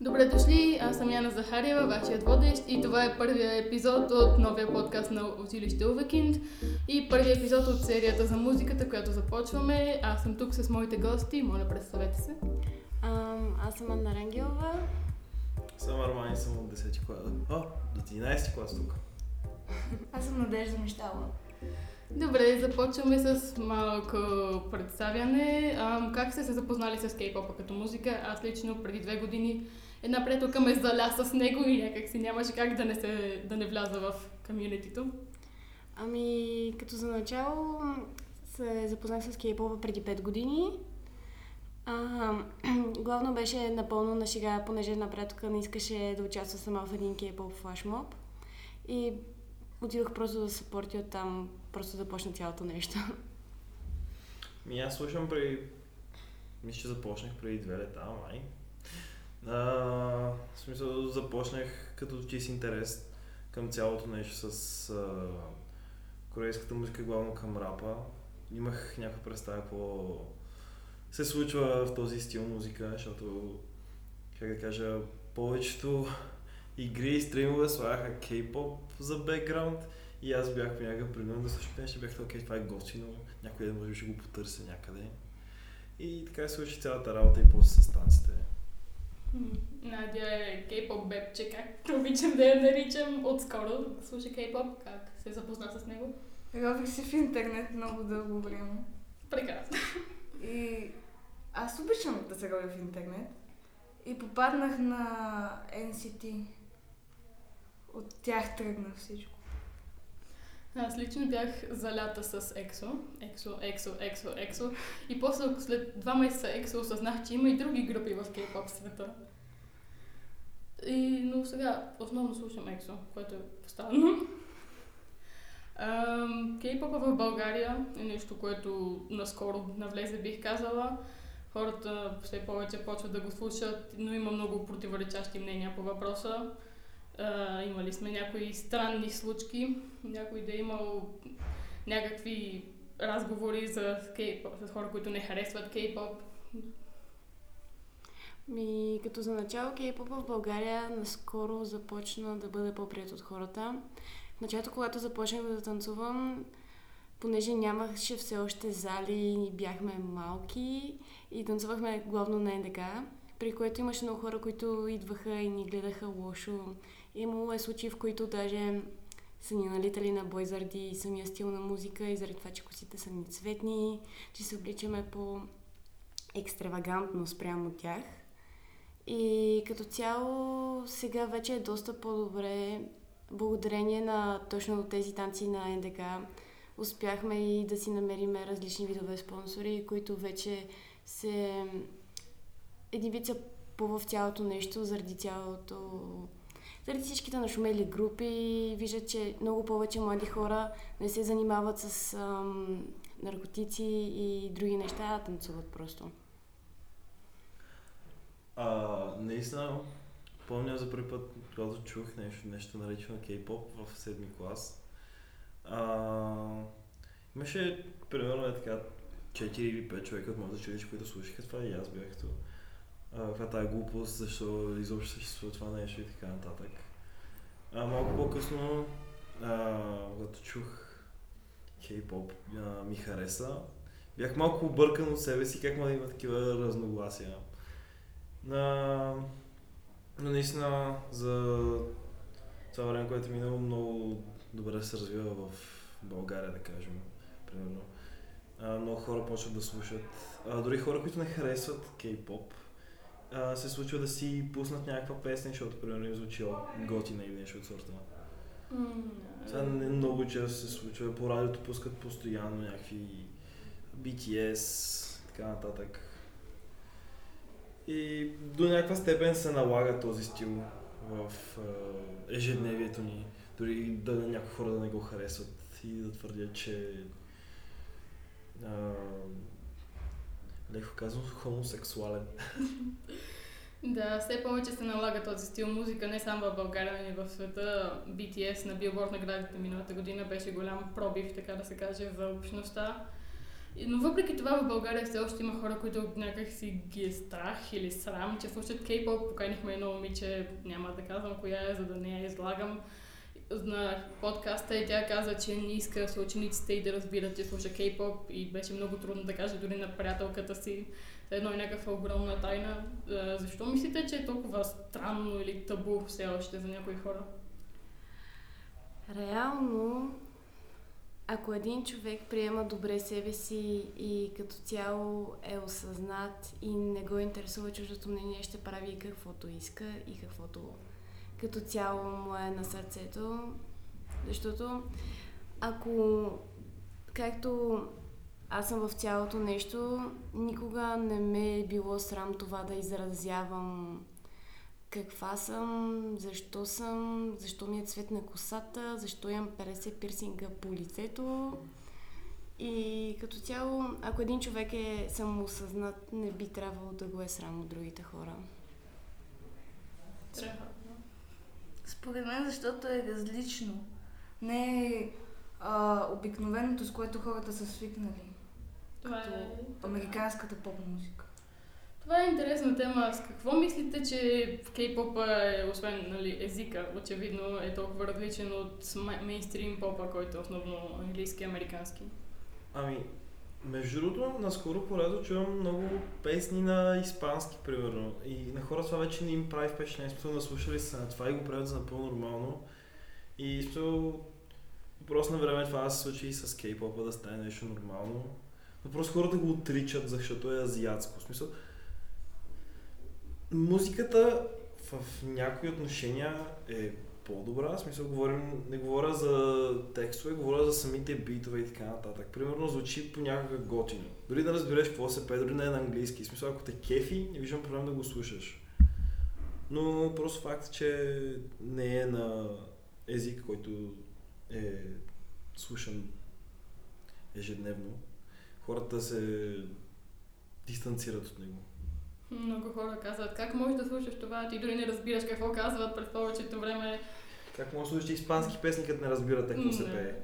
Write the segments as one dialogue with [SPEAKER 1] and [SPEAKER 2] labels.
[SPEAKER 1] Добре дошли, аз съм Яна Захариева, вашият водещ и това е първият епизод от новия подкаст на училище Увекинд и първият епизод от серията за музиката, която започваме. Аз съм тук с моите гости, моля представете се.
[SPEAKER 2] А, аз съм Анна Рангелова.
[SPEAKER 3] Съм Арман и съм от 10 клас. О, до 11 клас тук.
[SPEAKER 4] Аз съм Надежда Мещала.
[SPEAKER 1] Добре, започваме с малко представяне. А, как сте се запознали с кей-попа като музика? Аз лично преди две години една приятелка ме заля с него и някак си нямаше как да не, се, да не вляза в комьюнитито.
[SPEAKER 2] Ами, като за начало се запознах с кей-попа преди 5 години. А, главно беше напълно на шега, понеже една приятелка не искаше да участва сама в един кей-поп флашмоб. И отидох просто да съпорти от там, просто започна цялото нещо.
[SPEAKER 3] Ми аз слушам преди... Мисля, че започнах преди две лета, май. А, в смисъл, започнах като чист интерес към цялото нещо с а, корейската музика, главно към рапа. Имах някаква представа какво се случва в този стил музика, защото, как да кажа, повечето игри и стримове слагаха кей-поп за бекграунд и аз бях по някакъв принуден да слушам нещо, бях окей, това е готино, някой ден може би ще го потърся някъде. И така се случи цялата работа и после с танците.
[SPEAKER 1] Надя е кей-поп бебче, как обичам да я наричам отскоро, слуша кей-поп, как се запозна с него.
[SPEAKER 4] Рових се в интернет много дълго време.
[SPEAKER 1] Прекрасно.
[SPEAKER 4] И аз обичам да се ровя в интернет. И попаднах на NCT. От тях тръгна всичко.
[SPEAKER 1] Аз лично бях залята с ЕКСО. ЕКСО, ЕКСО, ЕКСО, ЕКСО. И после след два месеца ЕКСО осъзнах, че има и други групи в кей-поп света. И, но сега основно слушам ЕКСО, което е постоянно. Кей-попа в България е нещо, което наскоро навлезе, бих казала. Хората все повече почват да го слушат, но има много противоречащи мнения по въпроса. Uh, имали сме някои странни случки, някой да е имал някакви разговори за кей-поп, с хора, които не харесват кей-поп.
[SPEAKER 2] Ми, като за начало кей-поп в България наскоро започна да бъде по-прият от хората. В началото, когато започнах да танцувам, понеже нямаше все още зали, бяхме малки и танцувахме главно на НДК, при което имаше много хора, които идваха и ни гледаха лошо. Имало е случаи, в които даже са ни налитали на бой заради самия стил на музика и заради това, че косите са ни цветни, че се обличаме по екстравагантно спрямо тях. И като цяло сега вече е доста по-добре. Благодарение на точно тези танци на НДК успяхме и да си намерим различни видове спонсори, които вече се един вид са по в цялото нещо, заради цялото заради всичките нашумели групи, виждат, че много повече млади хора не се занимават с ам, наркотици и други неща, а танцуват просто.
[SPEAKER 3] А, наистина, помня за първи път, когато чух нещо, нещо наречено кей-поп в седми клас. А, имаше примерно е така 4 или 5 човека от моето училище, които слушаха това и аз бях като каква тая глупост, защо изобщо съществува това нещо и така нататък. А, малко по-късно, а, когато чух кей-поп, а, ми хареса. Бях малко объркан от себе си, как мога да има такива разногласия. А, но наистина за това време, което е минало, много добре се развива в България, да кажем, примерно. А, много хора почват да слушат. А, дори хора, които не харесват кей-поп, а, се случва да си пуснат някаква песен, защото примерно им звучи готина или нещо от сорта.
[SPEAKER 1] Mm,
[SPEAKER 3] Това не много често се случва. По радиото пускат постоянно някакви BTS, така нататък. И до някаква степен се налага този стил в ежедневието ни. Дори да някои хора да не го харесват и да твърдят, че е, леко казвам, хомосексуален.
[SPEAKER 1] Да, все повече се налага този стил музика, не само в България, но и в света. BTS на Billboard наградите миналата година беше голям пробив, така да се каже, за общността. Но въпреки това в България все още има хора, които някак си ги е страх или срам, че слушат кей-поп. Поканихме едно момиче, няма да казвам коя е, за да не я излагам, на подкаста и тя каза, че не иска съучениците и да разбират, че слуша кей-поп и беше много трудно да каже дори на приятелката си. Едно е някаква огромна тайна. Защо мислите, че е толкова странно или табу все още за някои хора?
[SPEAKER 2] Реално, ако един човек приема добре себе си и като цяло е осъзнат и не го интересува чуждото мнение, ще прави каквото иска и каквото като цяло му е на сърцето. Защото ако, както аз съм в цялото нещо, никога не ме е било срам това да изразявам каква съм, защо съм, защо ми е цвет на косата, защо имам 50 пирсинга по лицето. И като цяло, ако един човек е самоосъзнат, не би трябвало да го е срам от другите хора.
[SPEAKER 1] Трябва.
[SPEAKER 4] Според мен, защото е различно. Не е а, обикновеното, с което хората са свикнали.
[SPEAKER 1] Това
[SPEAKER 4] Като
[SPEAKER 1] е...
[SPEAKER 4] Американската поп-музика.
[SPEAKER 1] Това е интересна тема. С какво мислите, че в кей-попа е, освен нали, езика, очевидно е толкова различен от мейнстрим попа, който е основно английски и американски?
[SPEAKER 3] Ами, между другото, наскоро поредно чувам много песни на испански, примерно. И на хора това вече не им прави впечатление. Смисъл, наслушали се на това и го правят за напълно нормално. И смисъл, въпрос на време това се случи и с кей-попа да стане нещо нормално. Но просто хората го отричат, защото е азиатско. В смисъл, музиката в някои отношения е по-добра. В смисъл, говорим, не говоря за текстове, говоря за самите битове и така нататък. Примерно звучи понякога готино. Дори да разбереш какво се пее, дори не е на английски. В смисъл, ако те кефи, не виждам проблем да го слушаш. Но просто факт, че не е на език, който е слушан ежедневно, хората се дистанцират от него.
[SPEAKER 1] Много хора казват, как можеш да слушаш това, ти дори не разбираш какво казват през повечето време.
[SPEAKER 3] Как може да слушаш испански песни, като не разбирате какво се пее?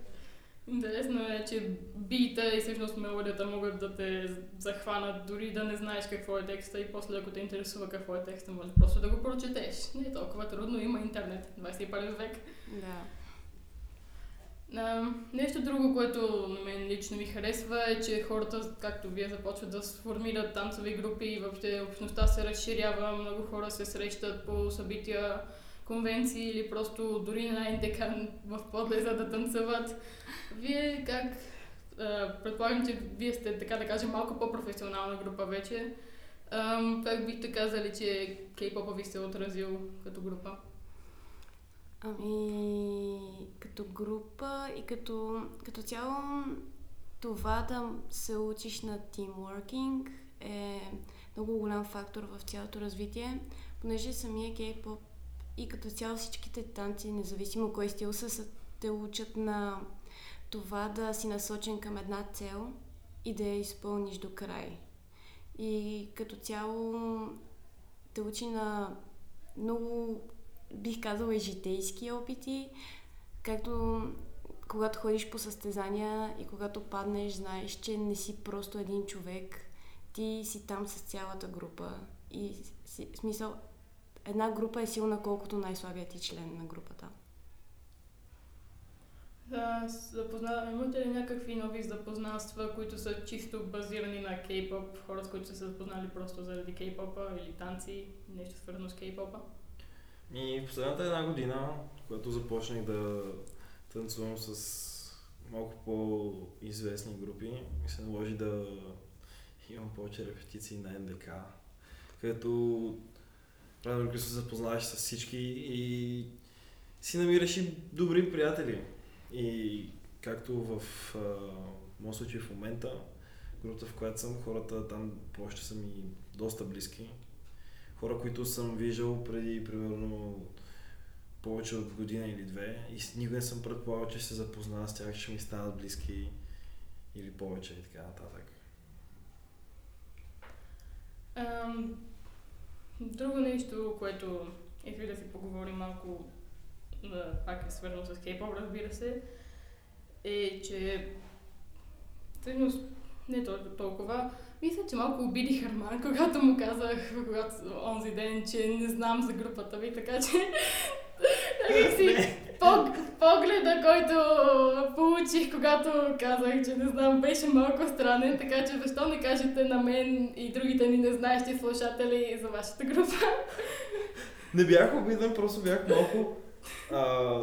[SPEAKER 1] Интересно е, че бита и всъщност мелодията могат да те захванат, дори да не знаеш какво е текста и после ако те интересува какво е текста, може просто да го прочетеш. Не е толкова трудно, има интернет, 21 век.
[SPEAKER 2] Да.
[SPEAKER 1] А, нещо друго, което на мен лично ми харесва е, че хората, както вие, започват да сформират танцови групи и въобще общността се разширява, много хора се срещат по събития, конвенции или просто дори на НДК в подлеза да танцуват. Вие как, предполагам, че вие сте, така да кажем, малко по-професионална група вече. Как бихте казали, че кей-попа ви се отразил като група?
[SPEAKER 2] Ами, като група и като, като цяло това да се учиш на teamworking е много голям фактор в цялото развитие, понеже самия кей-поп и като цяло всичките танци, независимо кой стил са, са те учат на това да си насочен към една цел и да я изпълниш до край. И като цяло те учи на много бих казала и житейски опити, както когато ходиш по състезания и когато паднеш, знаеш, че не си просто един човек, ти си там с цялата група. И си, смисъл, една група е силна колкото най-слабият ти член на групата.
[SPEAKER 1] Да, запозна... имате ли някакви нови запознанства, които са чисто базирани на кей-поп, хора с които са се запознали просто заради кей-попа или танци, нещо свързано с кей-попа?
[SPEAKER 3] И последната една година, когато започнах да танцувам с малко по-известни групи, ми се наложи да имам повече репетиции на НДК, където правилно се запознаваш с всички и си намираш и добри приятели. И както в моят случай в момента, групата в която съм, хората там повече са ми доста близки. Хора, които съм виждал преди примерно повече от година или две и никога не съм предполагал, че се запозная с тях, ще ми станат близки или повече и така нататък.
[SPEAKER 1] Ам, друго нещо, което исках да си поговорим малко, да, пак е свързано с кей-поп, разбира се, е, че всъщност не толкова. Мисля, че малко обидих Арман, когато му казах, когато онзи ден, че не знам за групата ви, така че някакси по- погледа, който получих, когато казах, че не знам, беше малко странен, така че защо не кажете на мен и другите ни незнаещи слушатели за вашата група?
[SPEAKER 3] Не бях обиден, просто бях малко а,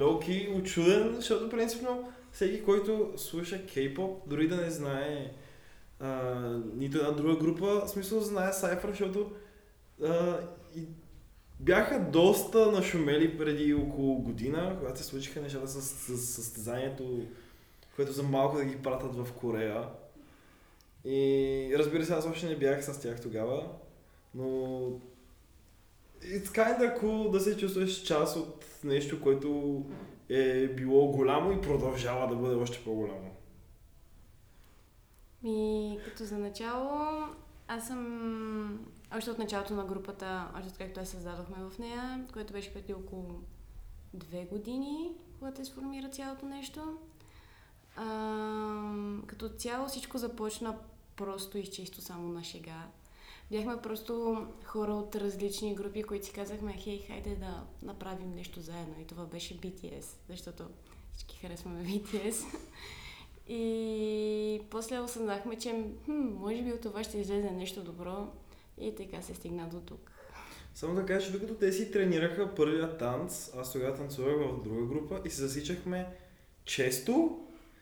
[SPEAKER 3] лоуки, очуден, защото принципно всеки, който слуша кей-поп, дори да не знае а, нито една друга група, в смисъл знае Cypher, защото а, и бяха доста нашумели преди около година, когато се случиха нещата с, с, с състезанието, което за малко да ги пратят в Корея. И разбира се, аз още не бях с тях тогава, но It's kinda cool да се чувстваш част от нещо, което е било голямо и продължава да бъде още по-голямо.
[SPEAKER 2] Ми, като за начало, аз съм още от началото на групата, още от както я създадохме в нея, което беше преди около две години, когато се сформира цялото нещо. А, като цяло всичко започна просто и чисто само на шега. Бяхме просто хора от различни групи, които си казахме, хей, хайде да направим нещо заедно. И това беше BTS, защото всички харесваме BTS. И после осъзнахме, че хм, може би от това ще излезе нещо добро. И така се стигна до тук.
[SPEAKER 3] Само да кажа, че докато те си тренираха първия танц, аз тогава танцувах в друга група и се засичахме често.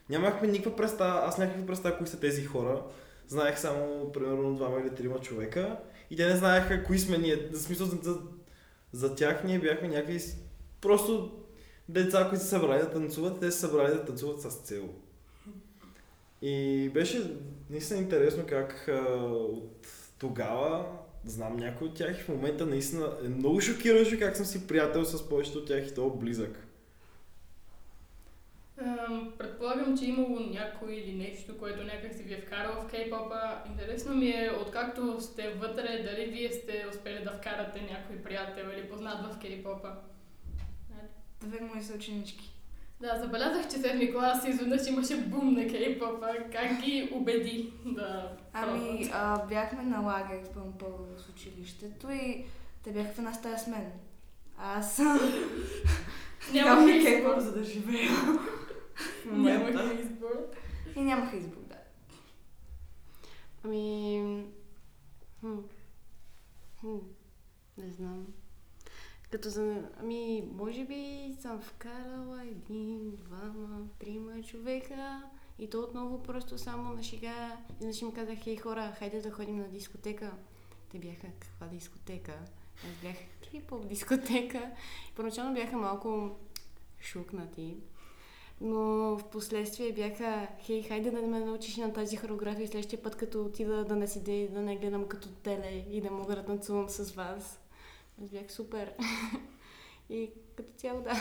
[SPEAKER 3] Нямахме никаква представа, аз нямах представа кои са тези хора. Знаех само примерно двама или трима човека и те не знаеха кои сме ние. В смисъл за, за, тях ние бяхме някакви просто деца, които са събрали да танцуват, те са събрали да танцуват с цел. И беше наистина интересно как а, от тогава знам някой от тях и в момента наистина е много шокираше как съм си приятел с повечето от тях и то близък.
[SPEAKER 1] Ам, Предполагам, че е имало някой или нещо, което някак си ви е вкарало в кей-попа. Интересно ми е, откакто сте вътре, дали вие сте успели да вкарате някой приятел или познат в кей-попа?
[SPEAKER 4] Две мои съученички.
[SPEAKER 1] Да, забелязах, че седми клас изведнъж имаше бум на кей-попа. Как ги убеди да
[SPEAKER 4] Ами, а, бяхме на лагер в Пампъл с училището и те бяха в една стая с мен. Аз
[SPEAKER 1] нямах избор.
[SPEAKER 4] кейпър, за да живея. В момента.
[SPEAKER 1] Нямах избор.
[SPEAKER 4] И нямах избор, да.
[SPEAKER 2] Ами... Хм. Хм. Не знам. Като за... Ами, може би съм вкарала един, двама, трима човека и то отново просто само на шега. Иначе им казах, хей хора, хайде да ходим на дискотека. Те бяха, каква дискотека? Аз бях кей-поп дискотека. Първоначално бяха малко шукнати. Но в последствие бяха, хей, хайде да ме научиш на тази хореография следващия път, като отида да не седя и да не гледам като теле и да мога да танцувам с вас. Аз бях супер. и като цяло да.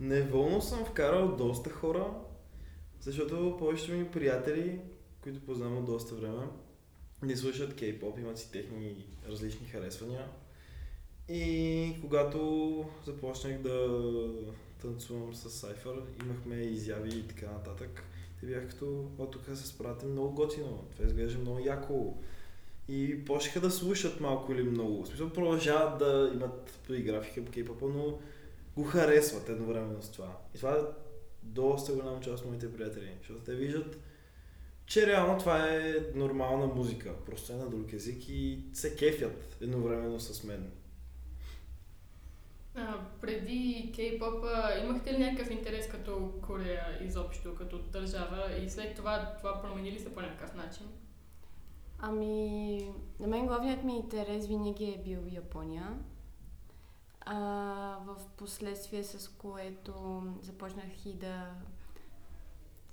[SPEAKER 3] Неволно съм вкарал доста хора, защото повечето ми приятели, които познавам от доста време, не слушат кей-поп, имат си техни различни харесвания. И когато започнах да танцувам с Cypher, имахме изяви и така нататък. Те бяха като, о, тук се справяте много готино, това изглежда много яко. И почнаха да слушат малко или много. В смисъл продължават да имат подиграфика по кей-попа, но го харесват едновременно с това. И това е доста голяма част от моите приятели, защото те виждат, че реално това е нормална музика, просто е на друг език и се кефят едновременно с мен.
[SPEAKER 1] А, преди кей-попа имахте ли някакъв интерес като Корея изобщо, като държава и след това това промени ли се по някакъв начин?
[SPEAKER 2] Ами, на мен главният ми интерес винаги е бил Япония. А, в последствие с което започнах и да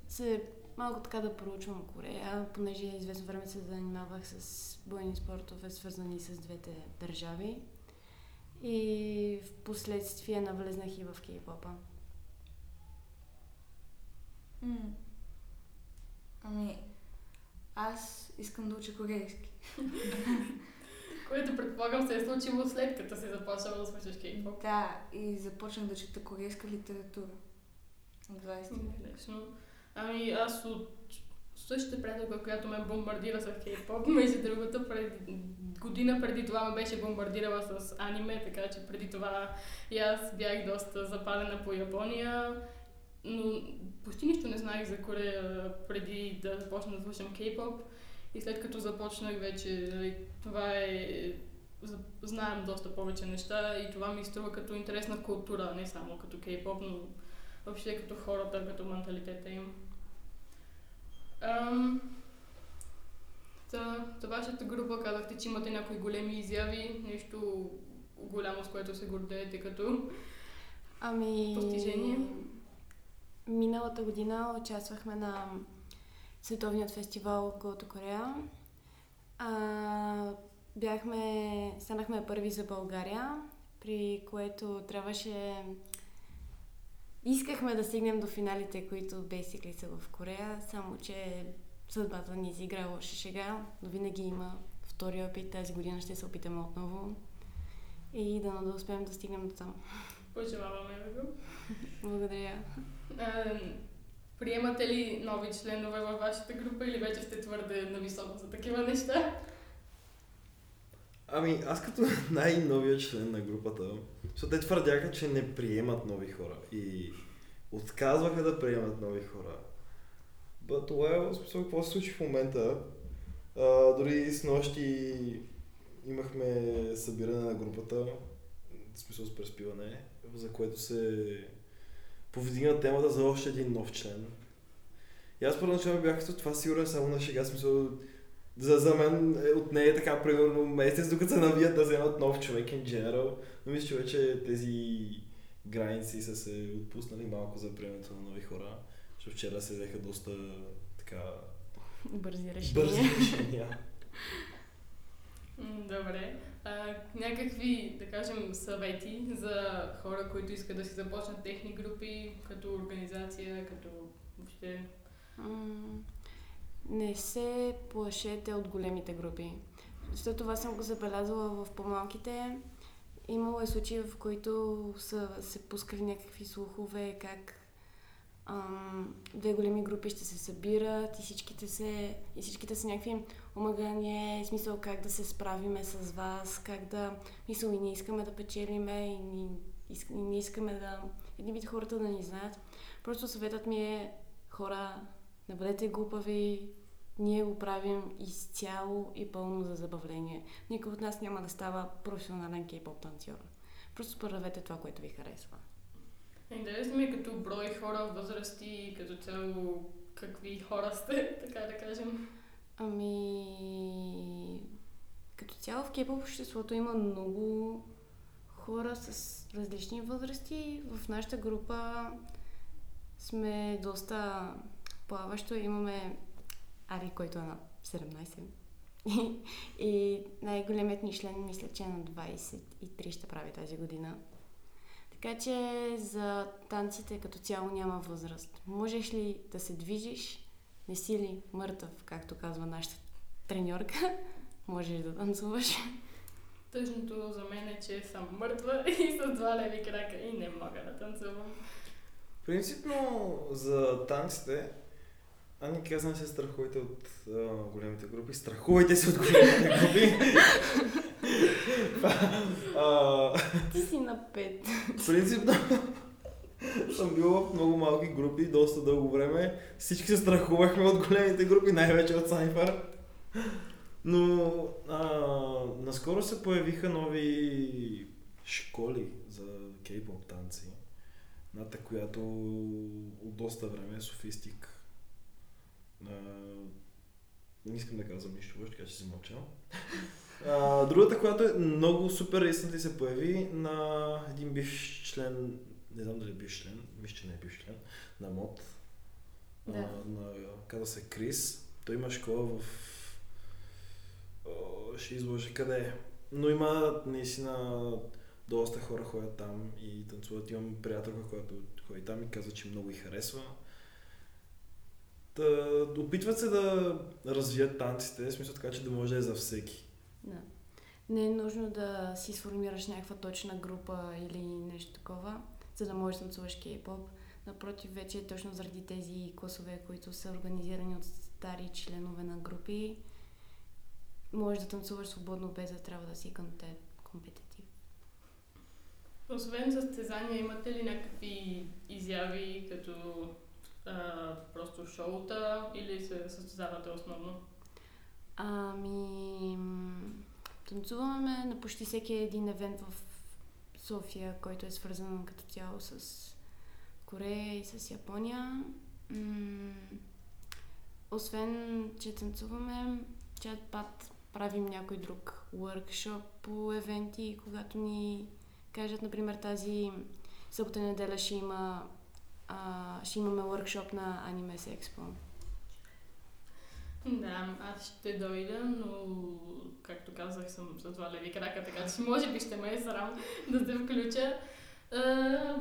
[SPEAKER 2] се малко така да проучвам Корея, понеже известно време се занимавах с бойни спортове, свързани с двете държави. И в последствие навлезнах и в кей-попа.
[SPEAKER 4] Ами, аз искам да уча корейски.
[SPEAKER 1] Което предполагам се е случило след като си започнала да слушаш кей-поп.
[SPEAKER 4] Да, и започнах да чета корейска литература. От 20
[SPEAKER 1] Интересно. Ами аз от същата приятелка, която ме бомбардира с кей-поп, между другото, преди, година преди това ме беше бомбардирала с аниме, така че преди това и аз бях доста запалена по Япония, но почти нищо не знаех за Корея преди да започна да слушам кей-поп. И след като започнах вече, нали, това е знаем доста повече неща и това ми струва като интересна култура, не само като кей-поп, но въобще като хората, като менталитета им. Ам, та, за вашата група казахте, че имате някои големи изяви, нещо голямо, с което се гордеете като...
[SPEAKER 2] Ами...
[SPEAKER 1] Постижение?
[SPEAKER 2] Миналата година участвахме на световният фестивал Голто Корея. А, бяхме, станахме първи за България, при което трябваше... Искахме да стигнем до финалите, които basically са в Корея, само че съдбата ни изигра лоша шега, но винаги има втори опит. Тази година ще се опитаме отново и да, да успеем да стигнем до там.
[SPEAKER 1] Пожелаваме го.
[SPEAKER 2] Благодаря.
[SPEAKER 1] А, приемате ли нови членове във вашата група или вече сте твърде нависоко за такива неща?
[SPEAKER 3] Ами, аз като най-новия член на групата, защото те твърдяха, че не приемат нови хора и отказваха да приемат нови хора. But well, в смисъл, какво се случи в момента? А, дори с нощи имахме събиране на групата, в смисъл с преспиване, за което се повдигна темата за още един нов член. И аз първоначално бях като това сигурен само на шега, смисъл, за, за мен е, от нея е така примерно месец, докато се навият да вземат нов човек in general. Но мисля, че вече тези граници са се отпуснали малко за приемането на нови хора. Защото вчера се взеха доста така
[SPEAKER 2] Бързи решения.
[SPEAKER 3] бързи решения.
[SPEAKER 1] Добре. А, някакви, да кажем, съвети за хора, които искат да си започнат техни групи, като организация, като въобще...
[SPEAKER 2] Не се плашете от големите групи. Защото това съм го забелязала в по-малките. Имало е случаи, в които са се пускали някакви слухове, как ам, две големи групи ще се събират и всичките, се, и всичките са някакви омагания, смисъл как да се справиме с вас, как да... Мисъл и не искаме да печелиме и не, и не искаме да... Един вид хората да ни знаят. Просто съветът ми е хора, не бъдете глупави, ние го правим изцяло и пълно за забавление. Никой от нас няма да става професионален кей-поп танцор. Просто правете това, което ви харесва.
[SPEAKER 1] Интересно ми е като брой хора, възрасти, като цяло какви хора сте, така да кажем.
[SPEAKER 2] Ами... Като цяло в кей-поп обществото има много хора с различни възрасти. В нашата група сме доста плаващо. Имаме Ари, който е на 17. И, и най-големият ни член, мисля, че е на 23 ще прави тази година. Така че за танците като цяло няма възраст. Можеш ли да се движиш, не си ли мъртъв, както казва нашата треньорка, можеш да танцуваш.
[SPEAKER 1] Тъжното за мен е, че съм мъртва и с два леви крака и не мога да танцувам.
[SPEAKER 3] Принципно за танците, Ани каза не се страхувайте от а, големите групи. Страхувайте се от големите групи. а,
[SPEAKER 2] Ти си на пет.
[SPEAKER 3] принципно съм бил в много малки групи доста дълго време. Всички се страхувахме от големите групи, най-вече от Cypher. Но а, наскоро се появиха нови школи за кей-поп танци. Едната, която от доста време е софистик. Не искам да казвам нищо, така че си мълчал. А, другата, която е много супер recently се появи на един бивш член, не знам дали е бивш член, мисля, че не е бивш член, на МОД.
[SPEAKER 1] Да.
[SPEAKER 3] А, на, казва се Крис. Той има школа в... О, ще изложи къде е. Но има наистина доста хора ходят там и танцуват. Имам приятелка, която ходи там и казва, че много и харесва. Та, опитват се да развият танците, в смисъл така, че да може да е за всеки.
[SPEAKER 2] Да. Не е нужно да си сформираш някаква точна група или нещо такова, за да можеш да танцуваш кей-поп. Напротив, вече е точно заради тези класове, които са организирани от стари членове на групи, можеш да танцуваш свободно, без да трябва да си компетитив.
[SPEAKER 1] Освен състезания, имате ли някакви изяви, като просто шоута или се състезавате основно?
[SPEAKER 2] Ами, танцуваме на почти всеки един евент в София, който е свързан като цяло с Корея и с Япония. Освен, че танцуваме, чат пат правим някой друг workshop по евенти, когато ни кажат, например, тази събота неделя ще има а, ще имаме workshop на Anime Expo.
[SPEAKER 1] Да, аз ще дойда, но както казах съм с два леви крака, така че може би ще ме е срам да се включа. А,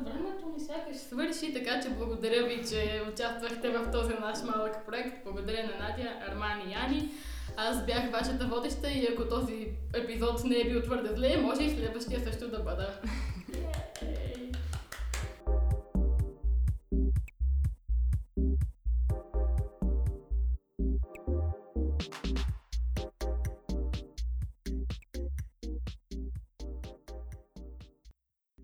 [SPEAKER 1] времето ми сякаш свърши, така че благодаря ви, че участвахте в този наш малък проект. Благодаря на Надя, Армани и Ани. Аз бях вашата водеща и ако този епизод не е бил твърде зле, може и следващия също да бъда.